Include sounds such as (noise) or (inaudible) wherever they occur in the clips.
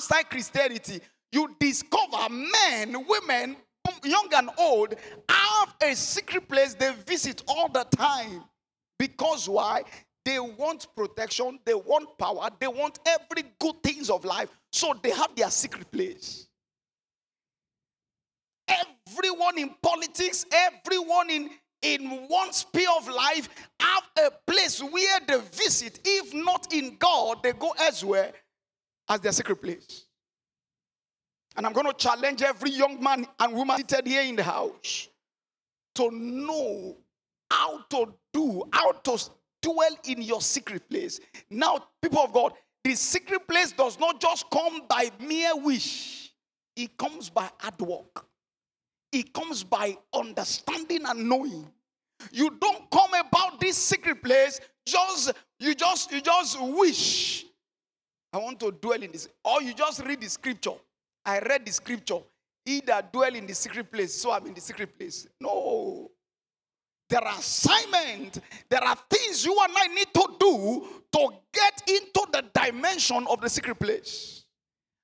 outside Christianity, you discover men, women, young and old, have a secret place they visit all the time. Because why? They want protection, they want power, they want every good things of life. So they have their secret place. Everyone in politics, everyone in in one sphere of life have a place where they visit. If not in God, they go elsewhere as their secret place. And I'm going to challenge every young man and woman seated here in the house to know how to do, how to dwell in your secret place. Now, people of God, the secret place does not just come by mere wish, it comes by hard work. It comes by understanding and knowing. You don't come about this secret place just you just you just wish I want to dwell in this or you just read the scripture. I read the scripture. He that dwell in the secret place, so I'm in the secret place. No. There are assignments. There are things you and I need to do to get into the dimension of the secret place.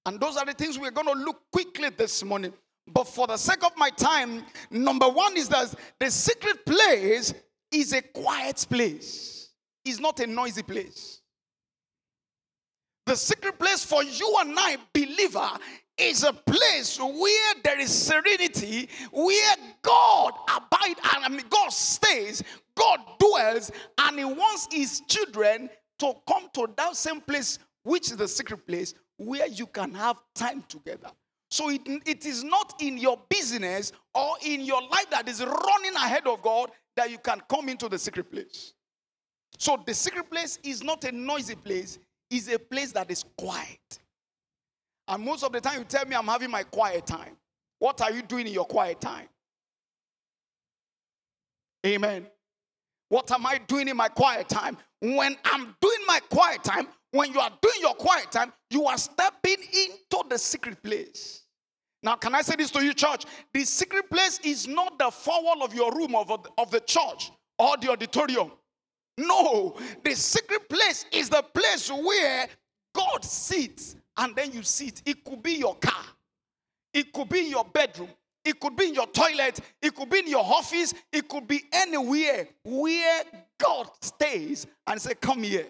And those are the things we're going to look quickly this morning. But for the sake of my time, number one is that the secret place is a quiet place, it's not a noisy place. The secret place for you and I, believer, is a place where there is serenity, where God abides and I mean, God stays, God dwells, and He wants His children to come to that same place, which is the secret place, where you can have time together. So it, it is not in your business or in your life that is running ahead of God that you can come into the secret place. So the secret place is not a noisy place, it's a place that is quiet. And most of the time you tell me I'm having my quiet time. What are you doing in your quiet time? Amen. What am I doing in my quiet time? When I'm doing my quiet time, when you are doing your quiet time, you are stepping into the secret place. Now, can I say this to you, church? The secret place is not the four wall of your room of, of the church or the auditorium. No, the secret place is the place where God sits and then you sit. It could be your car, it could be in your bedroom, it could be in your toilet, it could be in your office, it could be anywhere where God stays and say, Come here.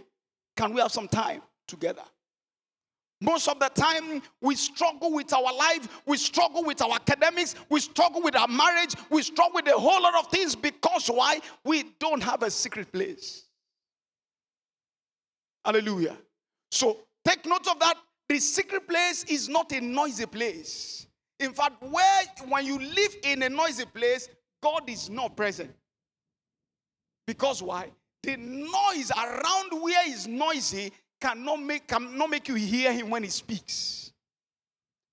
Can we have some time together? Most of the time, we struggle with our life, we struggle with our academics, we struggle with our marriage, we struggle with a whole lot of things because why? We don't have a secret place. Hallelujah. So take note of that. The secret place is not a noisy place. In fact, where when you live in a noisy place, God is not present. Because why? The noise around where is noisy cannot make cannot make you hear him when he speaks.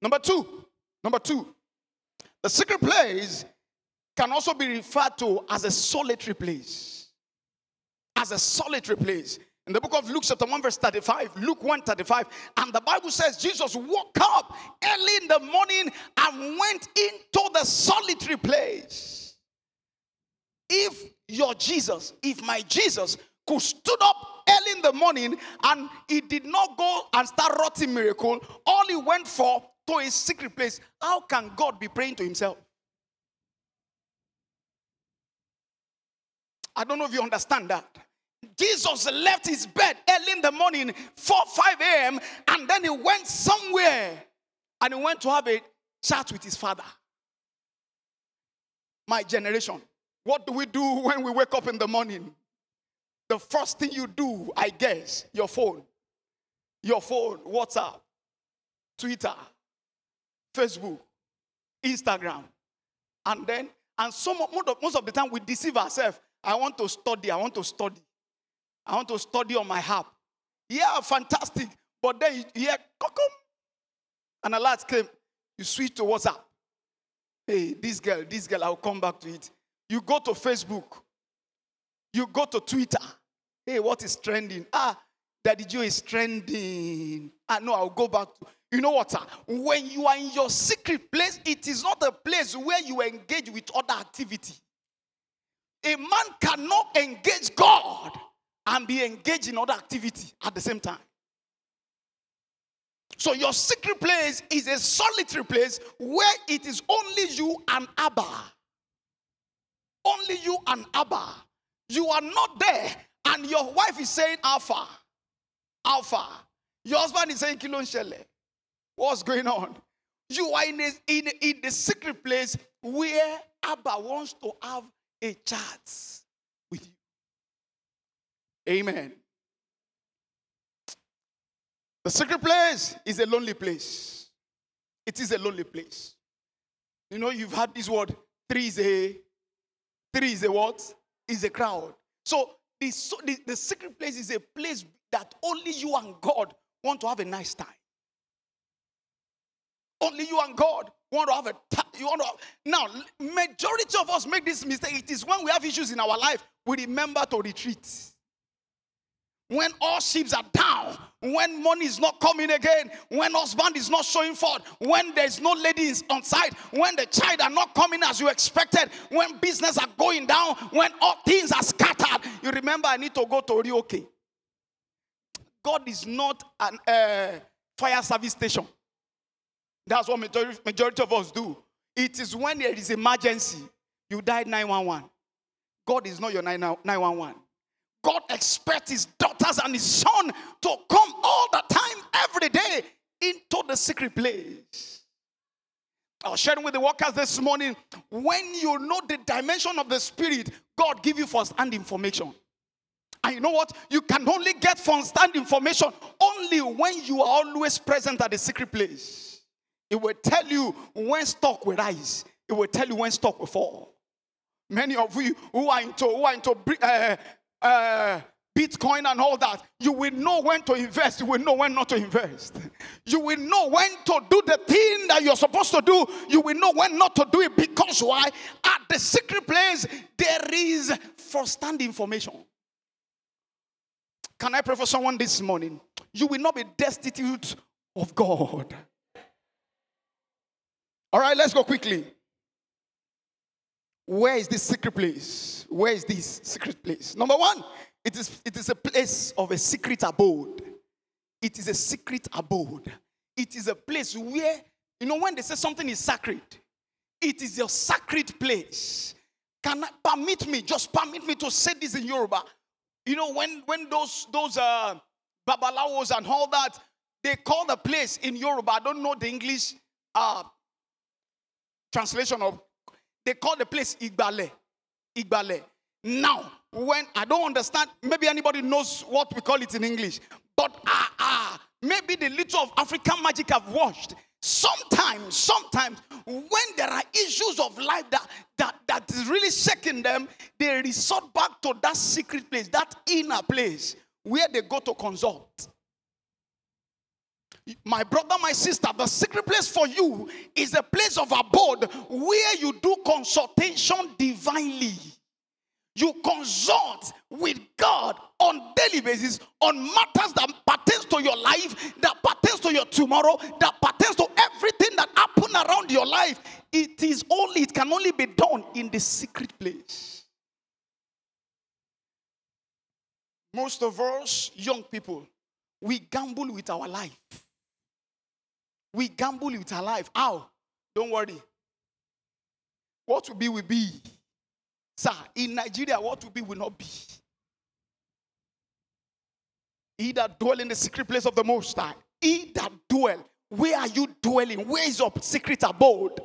Number two, number two, the secret place can also be referred to as a solitary place. As a solitary place. In the book of Luke, chapter 1, verse 35, Luke 1 35, and the Bible says Jesus woke up early in the morning and went into the solitary place. If your Jesus, if my Jesus could stood up early in the morning and he did not go and start rotting miracle, all he went for to a secret place, how can God be praying to himself? I don't know if you understand that. Jesus left his bed early in the morning, 4 5 a.m., and then he went somewhere and he went to have a chat with his father. My generation. What do we do (laughs) when we wake up in the morning? The first thing you do, I guess, your phone. Your phone, WhatsApp, Twitter, Facebook, Instagram. And then, and some most of the time we deceive ourselves. I want to study, I want to study. I want to study on my app. Yeah, fantastic. But then you hear, come, and alert came. You switch to WhatsApp. Hey, this girl, this girl, I'll come back to it. You go to Facebook. You go to Twitter. Hey, what is trending? Ah, Daddy Joe is trending. Ah, no, I'll go back to. You know what? Sir? When you are in your secret place, it is not a place where you engage with other activity. A man cannot engage God and be engaged in other activity at the same time. So your secret place is a solitary place where it is only you and Abba. Only you and Abba. You are not there, and your wife is saying Alpha. Alpha. Your husband is saying Kilon Shele. What's going on? You are in, a, in, in the secret place where Abba wants to have a chat with you. Amen. The secret place is a lonely place. It is a lonely place. You know, you've had this word, three is a three is a what? Is a crowd. So the, so the, the secret place is a place that only you and God want to have a nice time. Only you and God want to have a time. You want to have, now, majority of us make this mistake. It is when we have issues in our life, we remember to retreat. When all ships are down, when money is not coming again, when husband is not showing forth, when there's no ladies on site, when the child are not coming as you expected, when business are going down, when all things are scattered, you remember I need to go to Orioke. God is not an uh, fire service station. That's what majority, majority of us do. It is when there is emergency, you died 911. God is not your 911. God expects his daughters and his son to come all the time, every day, into the secret place. I was sharing with the workers this morning. When you know the dimension of the spirit, God give you first hand information. And you know what? You can only get first hand information only when you are always present at the secret place. It will tell you when stock will rise. It will tell you when stock will fall. Many of you who are into who are into uh, uh, Bitcoin and all that, you will know when to invest. You will know when not to invest. (laughs) You will know when to do the thing that you're supposed to do. You will know when not to do it because why? At the secret place, there is first-hand information. Can I pray for someone this morning? You will not be destitute of God. All right, let's go quickly. Where is this secret place? Where is this secret place? Number one, it is, it is a place of a secret abode. It is a secret abode. It is a place where, you know, when they say something is sacred, it is your sacred place. Can I permit me, just permit me to say this in Yoruba? You know, when, when those, those uh, babalawos and all that, they call the place in Yoruba, I don't know the English uh, translation of they call the place Igbale. Igbale. Now, when I don't understand, maybe anybody knows what we call it in English, but ah, ah, maybe the little of African magic I've watched. Sometimes, sometimes, when there are issues of life that, that, that is really shaking them, they resort back to that secret place, that inner place where they go to consult. My brother, my sister, the secret place for you is a place of abode where you do consultation divinely. You consult with God on daily basis on matters that pertains to your life, that pertains to your tomorrow, that pertains to everything that happen around your life. It is only, it can only be done in the secret place. Most of us, young people, we gamble with our life. We gamble with our life. How? Don't worry. What will be, will be. Sir, in Nigeria, what will be, will not be. He that dwell in the secret place of the Most High. He that dwell. Where are you dwelling? Where is your secret abode?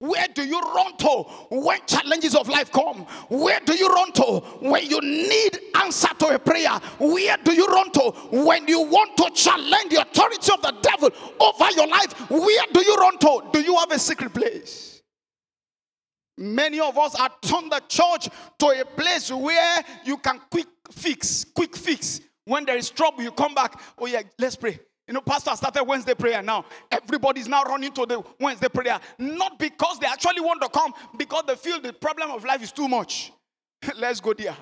Where do you run to when challenges of life come? Where do you run to when you need answer to a prayer? Where do you run to when you want to challenge the authority of the devil over your life? Where do you run to? Do you have a secret place? Many of us are turned the church to a place where you can quick fix, quick fix. When there is trouble, you come back. Oh, yeah, let's pray. You know, pastor started Wednesday prayer now. Everybody's now running to the Wednesday prayer. Not because they actually want to come, because they feel the problem of life is too much. (laughs) Let's go there.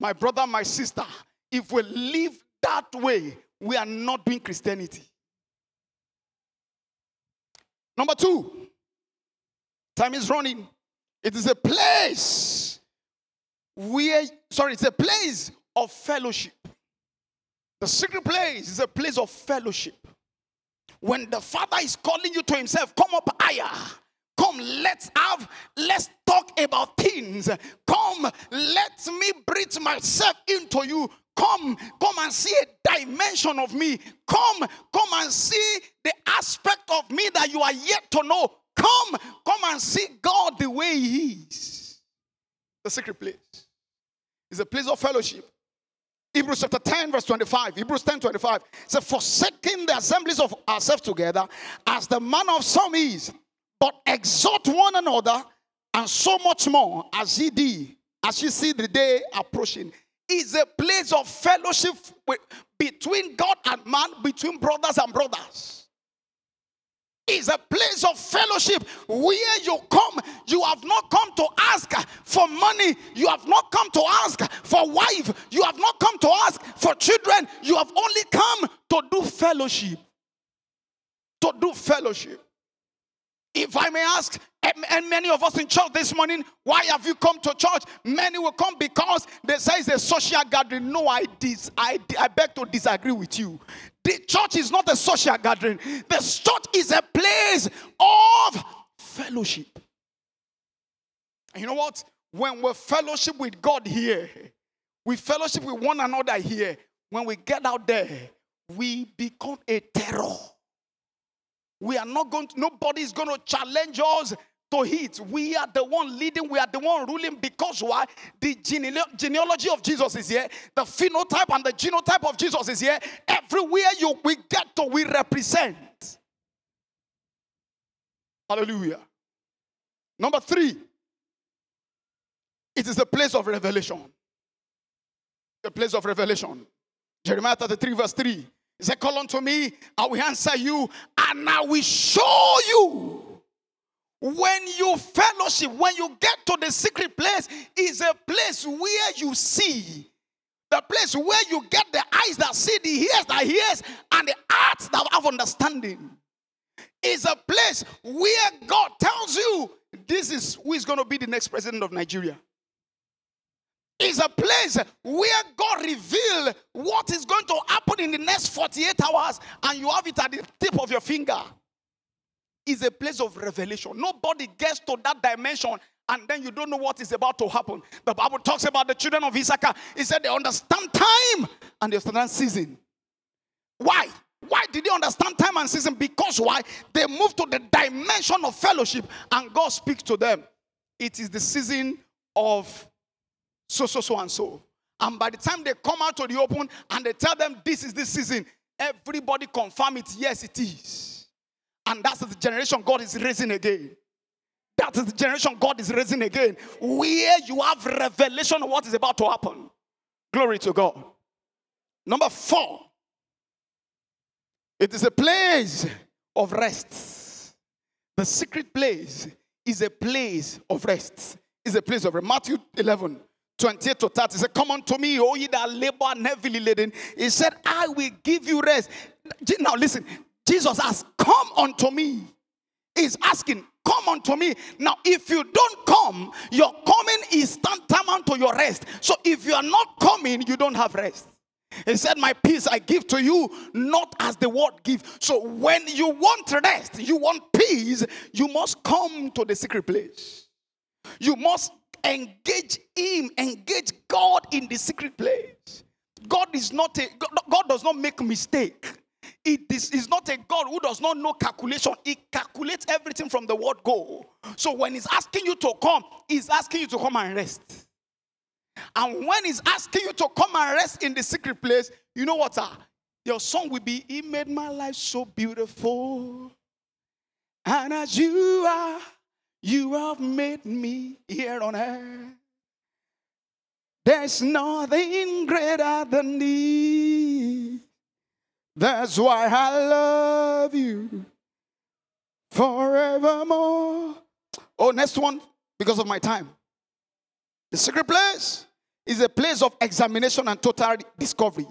My brother, my sister, if we live that way, we are not doing Christianity. Number two, time is running. It is a place where, sorry, it's a place of fellowship. The secret place is a place of fellowship. When the Father is calling you to Himself, come up higher. Come, let's have, let's talk about things. Come, let me breathe myself into you. Come, come and see a dimension of me. Come, come and see the aspect of me that you are yet to know. Come, come and see God the way He is. The secret place is a place of fellowship. Hebrews chapter 10, verse 25. Hebrews 10 25 says, Forsaking the assemblies of ourselves together, as the manner of some is, but exhort one another, and so much more as ye did, as you see the day approaching. Is a place of fellowship with, between God and man, between brothers and brothers is a place of fellowship where you come. You have not come to ask for money. You have not come to ask for wife. You have not come to ask for children. You have only come to do fellowship. To do fellowship. If I may ask, and many of us in church this morning, why have you come to church? Many will come because they say it's a social gathering. No, I, dis- I, I beg to disagree with you. The church is not a social gathering, the church is a place of fellowship. And you know what? When we fellowship with God here, we fellowship with one another here. When we get out there, we become a terror. We are not going to, nobody is going to challenge us to hit. We are the one leading, we are the one ruling because why? The genealogy of Jesus is here, the phenotype and the genotype of Jesus is here. Everywhere you we get to, we represent. Hallelujah. Number three, it is a place of revelation. A place of revelation. Jeremiah 33, verse 3. He said, Call unto me, I will answer you, and I will show you when you fellowship, when you get to the secret place, is a place where you see. The place where you get the eyes that see, the ears that hears, and the hearts that have understanding. Is a place where God tells you this is who is going to be the next president of Nigeria. Is a place where God reveal what is going to happen in the next 48 hours, and you have it at the tip of your finger is a place of revelation. Nobody gets to that dimension and then you don't know what is about to happen. The Bible talks about the children of Issachar. He said they understand time and they understand season. Why? Why did they understand time and season? Because why? They moved to the dimension of fellowship and God speaks to them. It is the season of so, so, so, and so. And by the time they come out to the open and they tell them this is the season, everybody confirm it. Yes, it is. And that's the generation God is raising again. That is the generation God is raising again. Where you have revelation of what is about to happen. Glory to God. Number four, it is a place of rest. The secret place is a place of rest. Is a place of rest. Matthew 11, 28 to 30. He said, Come unto me, O ye that labor and heavily laden. He said, I will give you rest. Now listen, Jesus has come unto me. He's asking, come unto me. Now, if you don't come, your coming is tantamount to your rest. So if you are not coming, you don't have rest. He said, My peace I give to you, not as the world gives. So when you want rest, you want peace, you must come to the secret place. You must engage Him, engage God in the secret place. God is not a God does not make mistake. It is, not a God who does not know calculation. He calculates everything from the word go. So when he's asking you to come, he's asking you to come and rest. And when he's asking you to come and rest in the secret place, you know what? Uh, your song will be, He made my life so beautiful. And as you are, you have made me here on earth. There's nothing greater than thee. That's why I love you forevermore. Oh, next one, because of my time. The secret place is a place of examination and total discovery.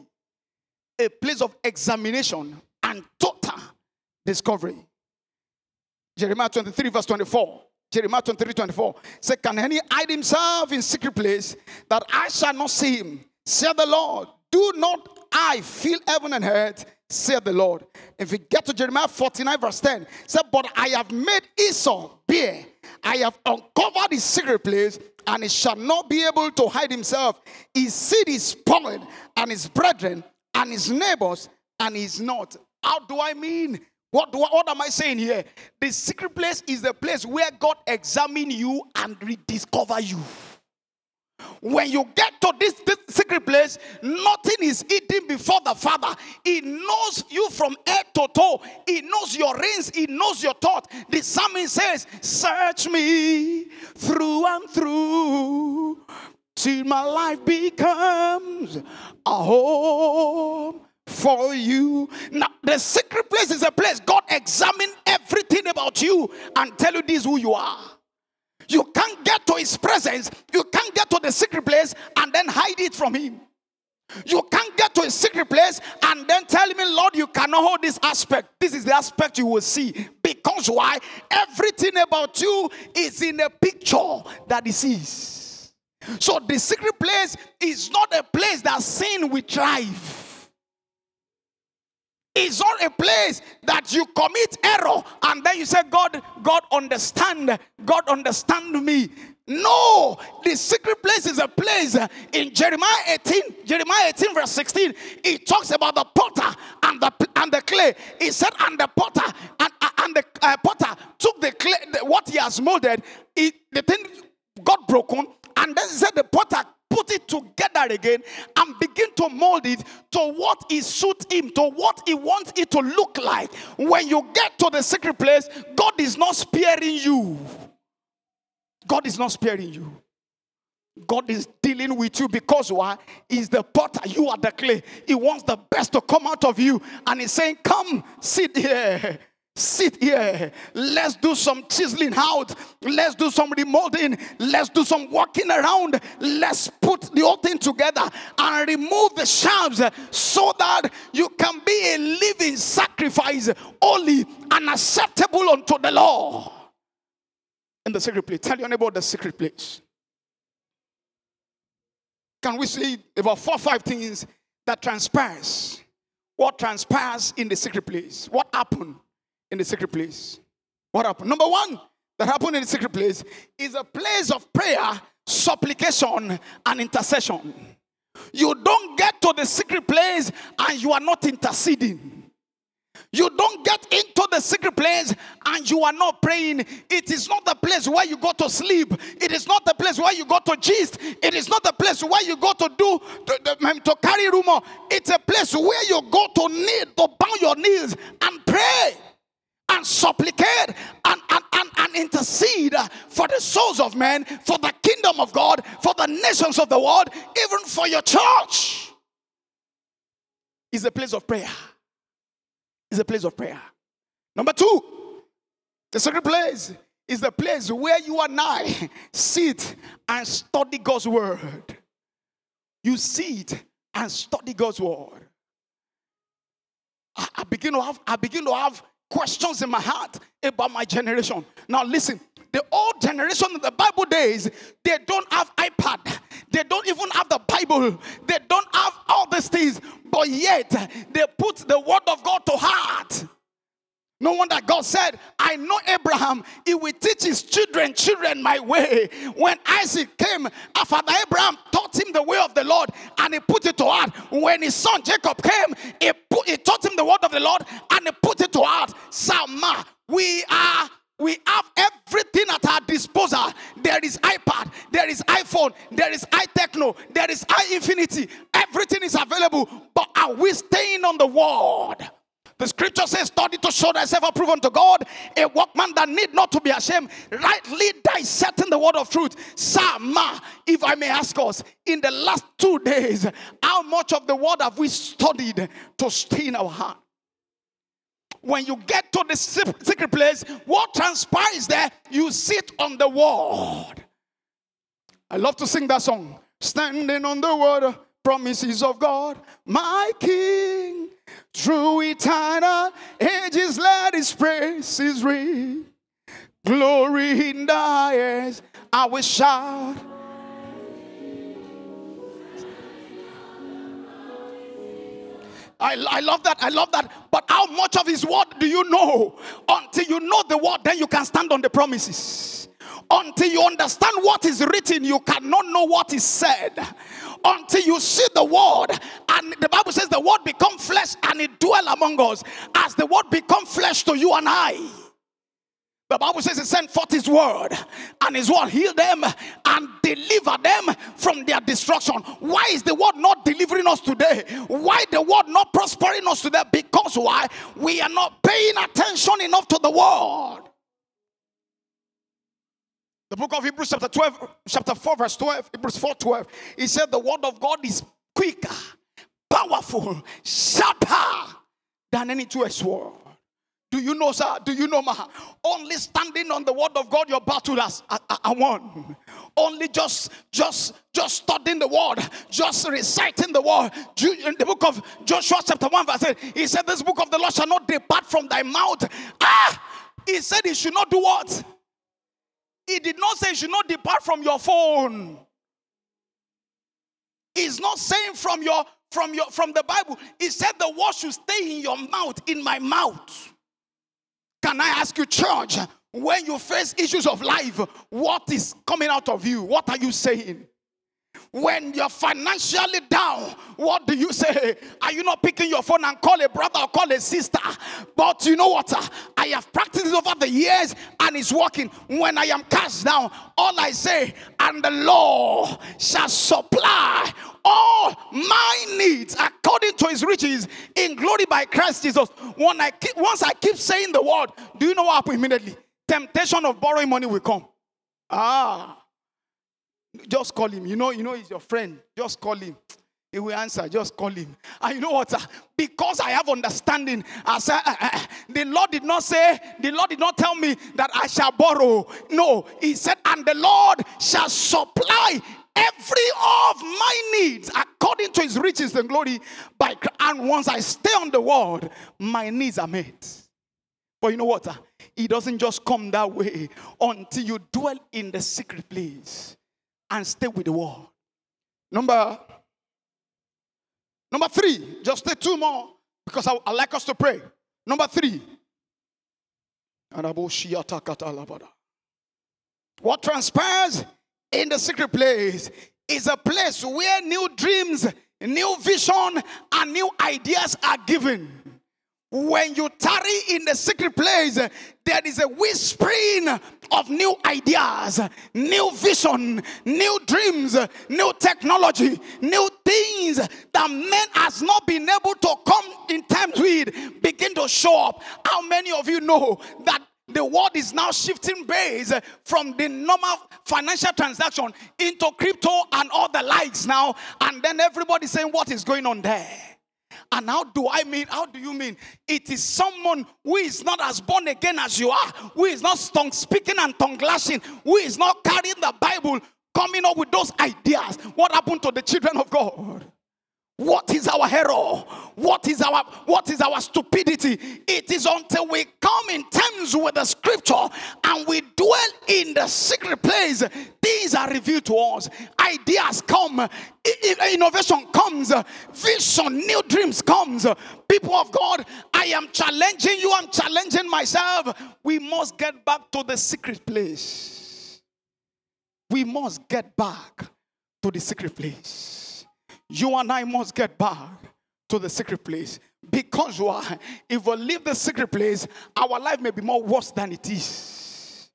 A place of examination and total discovery. Jeremiah 23, verse 24. Jeremiah 23, 24. Say, Can any hide himself in secret place that I shall not see him? Said the Lord, Do not I fill heaven and earth, said the Lord. If we get to Jeremiah 49, verse 10, said, But I have made Esau bear, I have uncovered his secret place, and he shall not be able to hide himself. His seed is spoiled, and his brethren, and his neighbors, and he's not. How do I mean? What, what, what am I saying here? The secret place is the place where God examine you and rediscover you. When you get to this, this secret place, nothing is hidden before the Father. He knows you from head to toe. He knows your reins. He knows your thought. The psalmist says, Search me through and through till my life becomes a home for you. Now, the secret place is a place God examine everything about you and tell you this who you are. You can't get to his presence. You can't get to the secret place and then hide it from him. You can't get to a secret place and then tell me, Lord, you cannot hold this aspect. This is the aspect you will see. Because why? Everything about you is in a picture that he sees. So the secret place is not a place that sin will thrive. It's not a place that you commit error and then you say, God, God understand, God understand me. No, the secret place is a place in Jeremiah 18, Jeremiah 18, verse 16. It talks about the potter and the and the clay. He said, and the potter and, and the uh, potter took the clay, the, what he has molded, it, the thing got broken, and then he said the potter put it together again and begin to mold it to what it suits him, to what he wants it to look like. When you get to the secret place, God is not sparing you. God is not sparing you. God is dealing with you because why? He's the potter, you are the clay. He wants the best to come out of you, and He's saying, Come, sit here. Sit here. Let's do some chiseling out. Let's do some remolding. Let's do some walking around. Let's put the whole thing together and remove the shafts so that you can be a living sacrifice, holy and acceptable unto the Lord. In the secret place. Tell your neighbor the secret place. Can we see about four or five things that transpires? What transpires in the secret place? What happened? In the secret place. What happened? Number one that happened in the secret place is a place of prayer, supplication, and intercession. You don't get to the secret place and you are not interceding. You don't get into the secret place and you are not praying. It is not the place where you go to sleep. It is not the place where you go to gist. It is not the place where you go to do to, to um, carry rumor. It's a place where you go to kneel, to bow your knees and pray and supplicate and, and, and, and intercede for the souls of men, for the kingdom of God, for the nations of the world, even for your church. Is a place of prayer. Is a place of prayer. Number two, the secret place is the place where you and I sit and study God's word. You sit and study God's word. I, I begin to have I begin to have questions in my heart about my generation. Now, listen, the old generation the Bible days, they don't have iPad, they don't even have the Bible, they don't have all these things, but yet they put the word of God to heart. No wonder God said, I know Abraham, he will teach his children, children my way. When Isaac came, Father Abraham taught him the way of the Lord and he put it to heart. When his son Jacob came, he, put, he taught him the word of the Lord and he put it to heart. Sama, we are we have everything at our disposal. There is iPad, there is iPhone, there is iTechno, there is iInfinity. Everything is available. But are we staying on the word? The scripture says, study to show thyself approved unto God, a workman that need not to be ashamed, rightly dissecting the word of truth. Sama, if I may ask us, in the last two days, how much of the word have we studied to stay in our heart? When you get to the secret place, what transpires there? You sit on the word. I love to sing that song. Standing on the word, promises of God, my King. Through eternal ages, let his praises ring. Glory in the highest, I will shout. I, I love that. I love that. But how much of his word do you know? Until you know the word, then you can stand on the promises. Until you understand what is written, you cannot know what is said. Until you see the word, and the Bible says the word become flesh and it dwell among us. As the word become flesh to you and I. The Bible says he sent forth his word, and his word healed them and delivered them from their destruction. Why is the word not delivering us today? Why the word not prospering us today? Because why? We are not paying attention enough to the word. The book of Hebrews, chapter 12, chapter 4, verse 12, Hebrews 4 12. He said, The word of God is quicker, powerful, sharper than any two-edged sword do you know, sir? Do you know, ma? Only standing on the word of God, your battle has won. Only just, just, just studying the word, just reciting the word. In the book of Joshua, chapter 1, verse 8, he said, This book of the Lord shall not depart from thy mouth. Ah! He said he should not do what? He did not say he should not depart from your phone. He's not saying from your from your from the Bible. He said the word should stay in your mouth, in my mouth. Can I ask you, church, when you face issues of life, what is coming out of you? What are you saying? When you're financially down, what do you say? Are you not picking your phone and call a brother or call a sister? But you know what? I have practiced over the years and it's working. When I am cast down, all I say, and the Lord shall supply all my needs according to his riches in glory by Christ Jesus. When I keep, once I keep saying the word, do you know what happens immediately? Temptation of borrowing money will come. Ah. Just call him. You know, you know he's your friend. Just call him. He will answer. Just call him. And you know what? Because I have understanding, I said, uh, uh, the Lord did not say, the Lord did not tell me that I shall borrow. No, He said, and the Lord shall supply every of my needs according to His riches and glory. By and once I stay on the word, my needs are met. But you know what? It doesn't just come that way until you dwell in the secret place and stay with the word. Number number three, just take two more because I, I like us to pray. Number three. What transpires in the secret place is a place where new dreams, new vision, and new ideas are given. When you tarry in the secret place, there is a whispering of new ideas, new vision, new dreams, new technology, new things that man has not been able to come in terms with begin to show up. How many of you know that the world is now shifting base from the normal financial transaction into crypto and all the likes now, and then everybody saying what is going on there. And how do I mean? How do you mean? It is someone who is not as born again as you are, who is not tongue speaking and tongue lashing, who is not carrying the Bible, coming up with those ideas. What happened to the children of God? What is our error? What is our what is our stupidity? It is until we come in terms with the scripture and we dwell in the secret place, things are revealed to us. Ideas come, innovation comes, vision, new dreams comes. People of God, I am challenging you, I'm challenging myself. We must get back to the secret place. We must get back to the secret place you and I must get back to the secret place. Because why? If we leave the secret place, our life may be more worse than it is.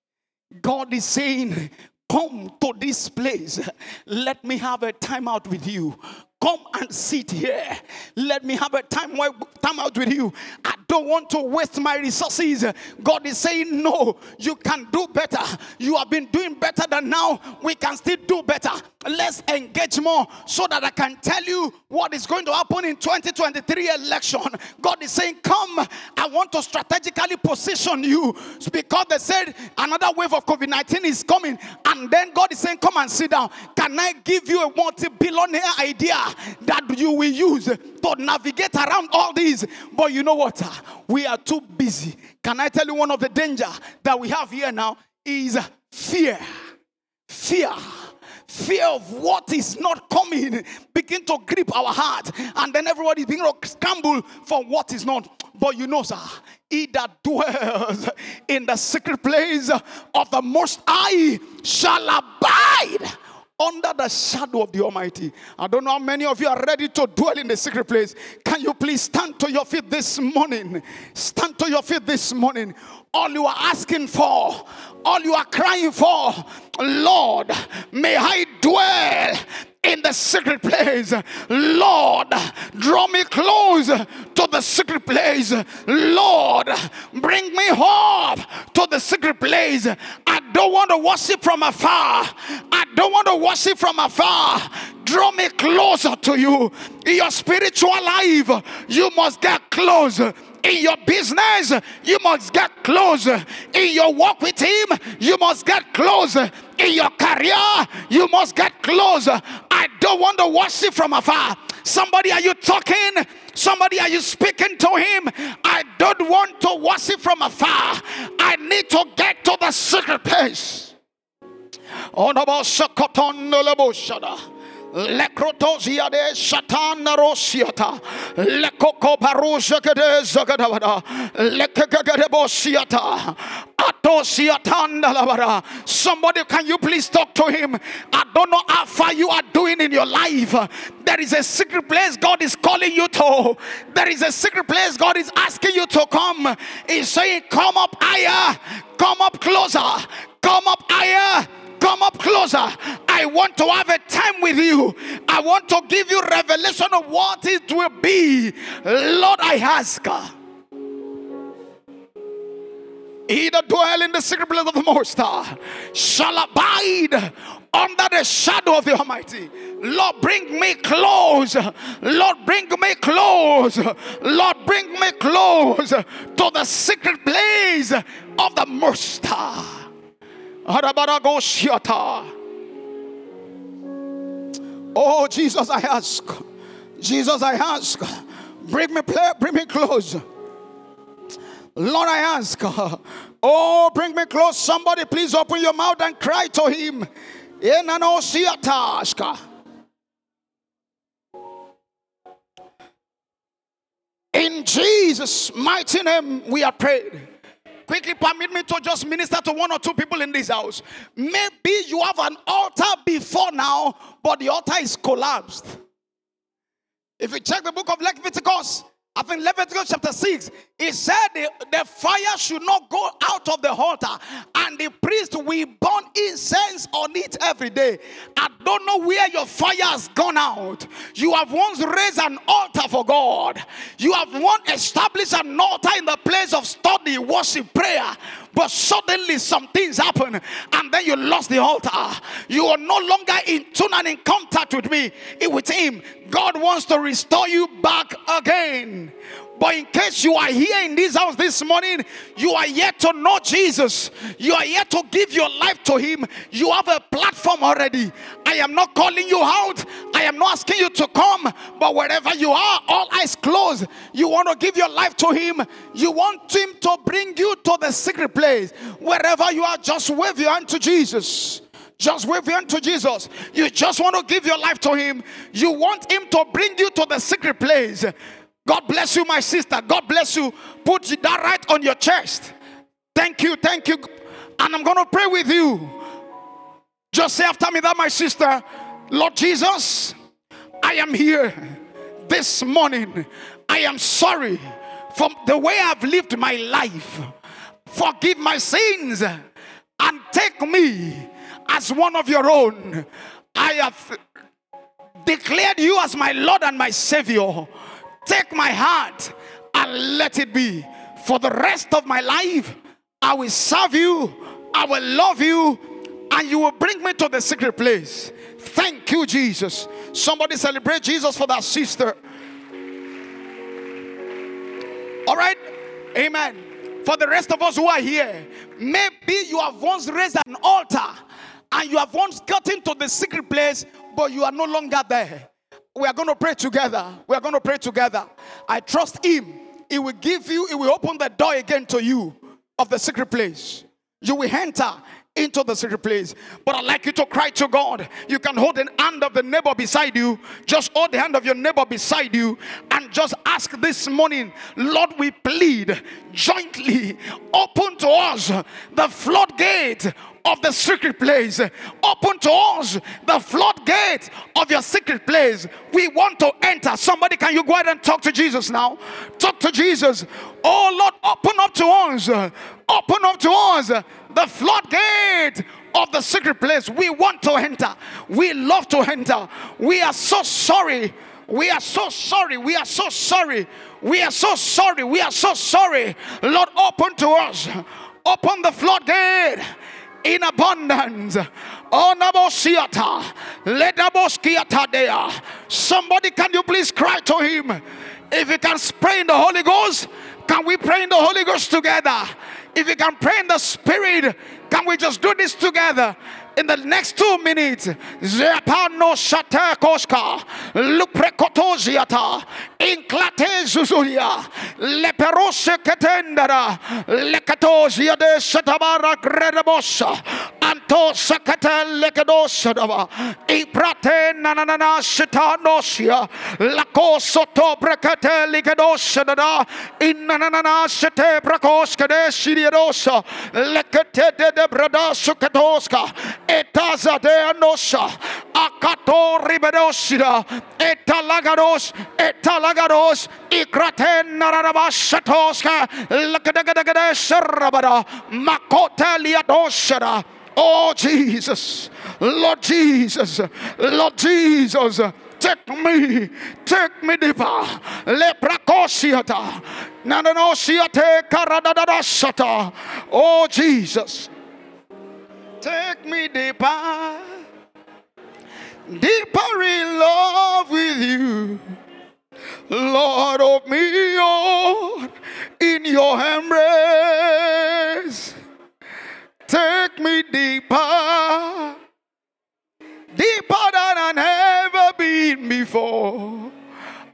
God is saying, Come to this place. Let me have a time out with you. Come and sit here. Let me have a time, time out with you. I don't want to waste my resources. God is saying, No, you can do better. You have been doing better than now. We can still do better. Let's engage more so that I can tell you what is going to happen in 2023 election. God is saying, Come, I want to strategically position you because they said another wave of COVID 19 is coming. And then God is saying, Come and sit down. Can I give you a multi billionaire idea? That you will use to navigate around all these. But you know what? We are too busy. Can I tell you one of the danger that we have here now is fear. Fear. fear of what is not coming begin to grip our heart. And then everybody begin to scramble for what is not. But you know, sir, he that dwells in the secret place of the Most High shall abide under the shadow of the Almighty. I don't know how many of you are ready to dwell in the secret place. Can you please stand to your feet this morning? Stand to your feet this morning. All you are asking for, all you are crying for, Lord, may I dwell in the secret place. Lord, draw me close to the secret place. Lord, bring me home to the secret place. I don't want to worship from afar. I don't want to worship from afar. Draw me closer to you. In your spiritual life, you must get close in your business, you must get close. In your walk with Him, you must get close. In your career, you must get close. Don't want to worship from afar. Somebody, are you talking? Somebody, are you speaking to him? I don't want to worship from afar. I need to get to the secret place. Oh, Lekrotozia de Shatana Rosiata, Lekoko Parusakade Zagadavada, Lekagagadebosiata, Atosiatanda Lavara. Somebody, can you please talk to him? I don't know how far you are doing in your life. There is a secret place God is calling you to. There is a secret place God is asking you to come. He's saying, Come up higher, come up closer, come up higher Come up closer. I want to have a time with you. I want to give you revelation of what it will be. Lord, I ask. He that dwell in the secret place of the Most High shall abide under the shadow of the Almighty. Lord, bring me close. Lord, bring me close. Lord, bring me close to the secret place of the Most High. Oh, Jesus, I ask. Jesus, I ask. Bring me, bring me close. Lord, I ask. Oh, bring me close. Somebody, please open your mouth and cry to Him. In Jesus' mighty name, we are prayed. Quickly permit me to just minister to one or two people in this house. Maybe you have an altar before now, but the altar is collapsed. If you check the book of Leviticus, I think Leviticus chapter 6, it said the, the fire should not go out of the altar, and the priest will burn incense on it every day. I don't know where your fire has gone out. You have once raised an altar for God, you have once established an altar in the place of study, worship, prayer. But suddenly some things happen, and then you lost the altar. You are no longer in tune and in contact with me, with Him. God wants to restore you back again. But in case you are here in this house this morning, you are yet to know Jesus, you are yet to give your life to Him, you have a platform already. I am not calling you out, I am not asking you to come, but wherever you are, all eyes closed, you want to give your life to Him, you want Him to bring you to the secret place. Wherever you are, just wave your hand to Jesus. Just wave your hand to Jesus. You just want to give your life to Him. You want Him to bring you to the secret place. God bless you, my sister. God bless you. Put that right on your chest. Thank you, thank you. And I'm going to pray with you. Just say after me that, my sister, Lord Jesus, I am here this morning. I am sorry for the way I've lived my life. Forgive my sins and take me as one of your own. I have declared you as my Lord and my Savior. Take my heart and let it be. For the rest of my life, I will serve you, I will love you, and you will bring me to the secret place. Thank you, Jesus. Somebody celebrate Jesus for that sister. All right? Amen. For the rest of us who are here, maybe you have once raised an altar and you have once gotten to the secret place, but you are no longer there we are going to pray together. We are going to pray together. I trust Him. He will give you, He will open the door again to you of the secret place. You will enter into the secret place. But I'd like you to cry to God. You can hold the hand of the neighbor beside you. Just hold the hand of your neighbor beside you and just ask this morning, Lord, we plead jointly, open to us the floodgate of the secret place. Open to us the floodgate of your secret place. We want to enter. Somebody, can you go ahead and talk to Jesus now? Talk to Jesus. Oh Lord, open up to us. Open up to us the floodgate of the secret place. We want to enter. We love to enter. We are so sorry. We are so sorry. We are so sorry. We are so sorry. We are so sorry. Lord, open to us. Open the floodgate in abundance. Somebody, can you please cry to him? If you can pray in the Holy Ghost, can we pray in the Holy Ghost together? If you can pray in the Spirit, can we just do this together? In the next two minutes. Zepano Shatekoska, Luprekotoziata, Inclate Zuzulia, Leperose Ketendara, Lekatozia de Shatabara Gretabosa, Anto Sakata Lekadosadava, Iprate Nanana Shatanosia, Lako Soto Brekate Likadosadada, Inanana Shate Brakoska de Siriadosa, Lekate de Brada Sukatoska, etaza de anosa. Akato ribedoshida etalagados etalagados. Ikraten narabashatoska lakadagadagada sharabada. Makota liadoshada Oh Jesus, Lord Jesus, Lord Jesus, take me, take me deeper. Leprakosiata, nananosiate karadadadashata. Oh Jesus. Take me deeper, deeper in love with you. Lord, of me, oh, in your embrace. Take me deeper, deeper than I've ever been before.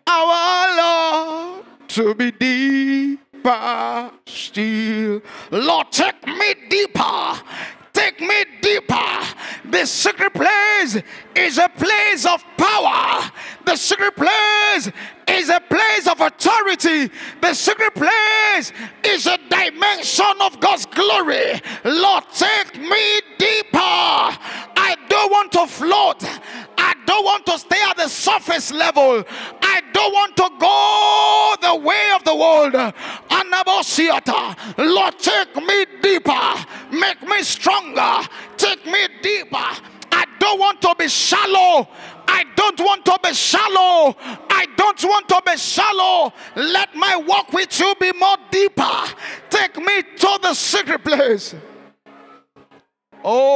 Our Lord, to be deeper still. Lord, take me deeper take me deeper. The secret place is a place of power. The secret place is a place of authority. The secret place is a dimension of God's glory. Lord, take me deeper. I don't want to float. I don't want to stay at the surface level. I don't want to go the way of the world. Lord, take me deeper. Make me stronger. Take me deeper. Don't want to be shallow. I don't want to be shallow. I don't want to be shallow. Let my walk with you be more deeper. Take me to the secret place. Oh.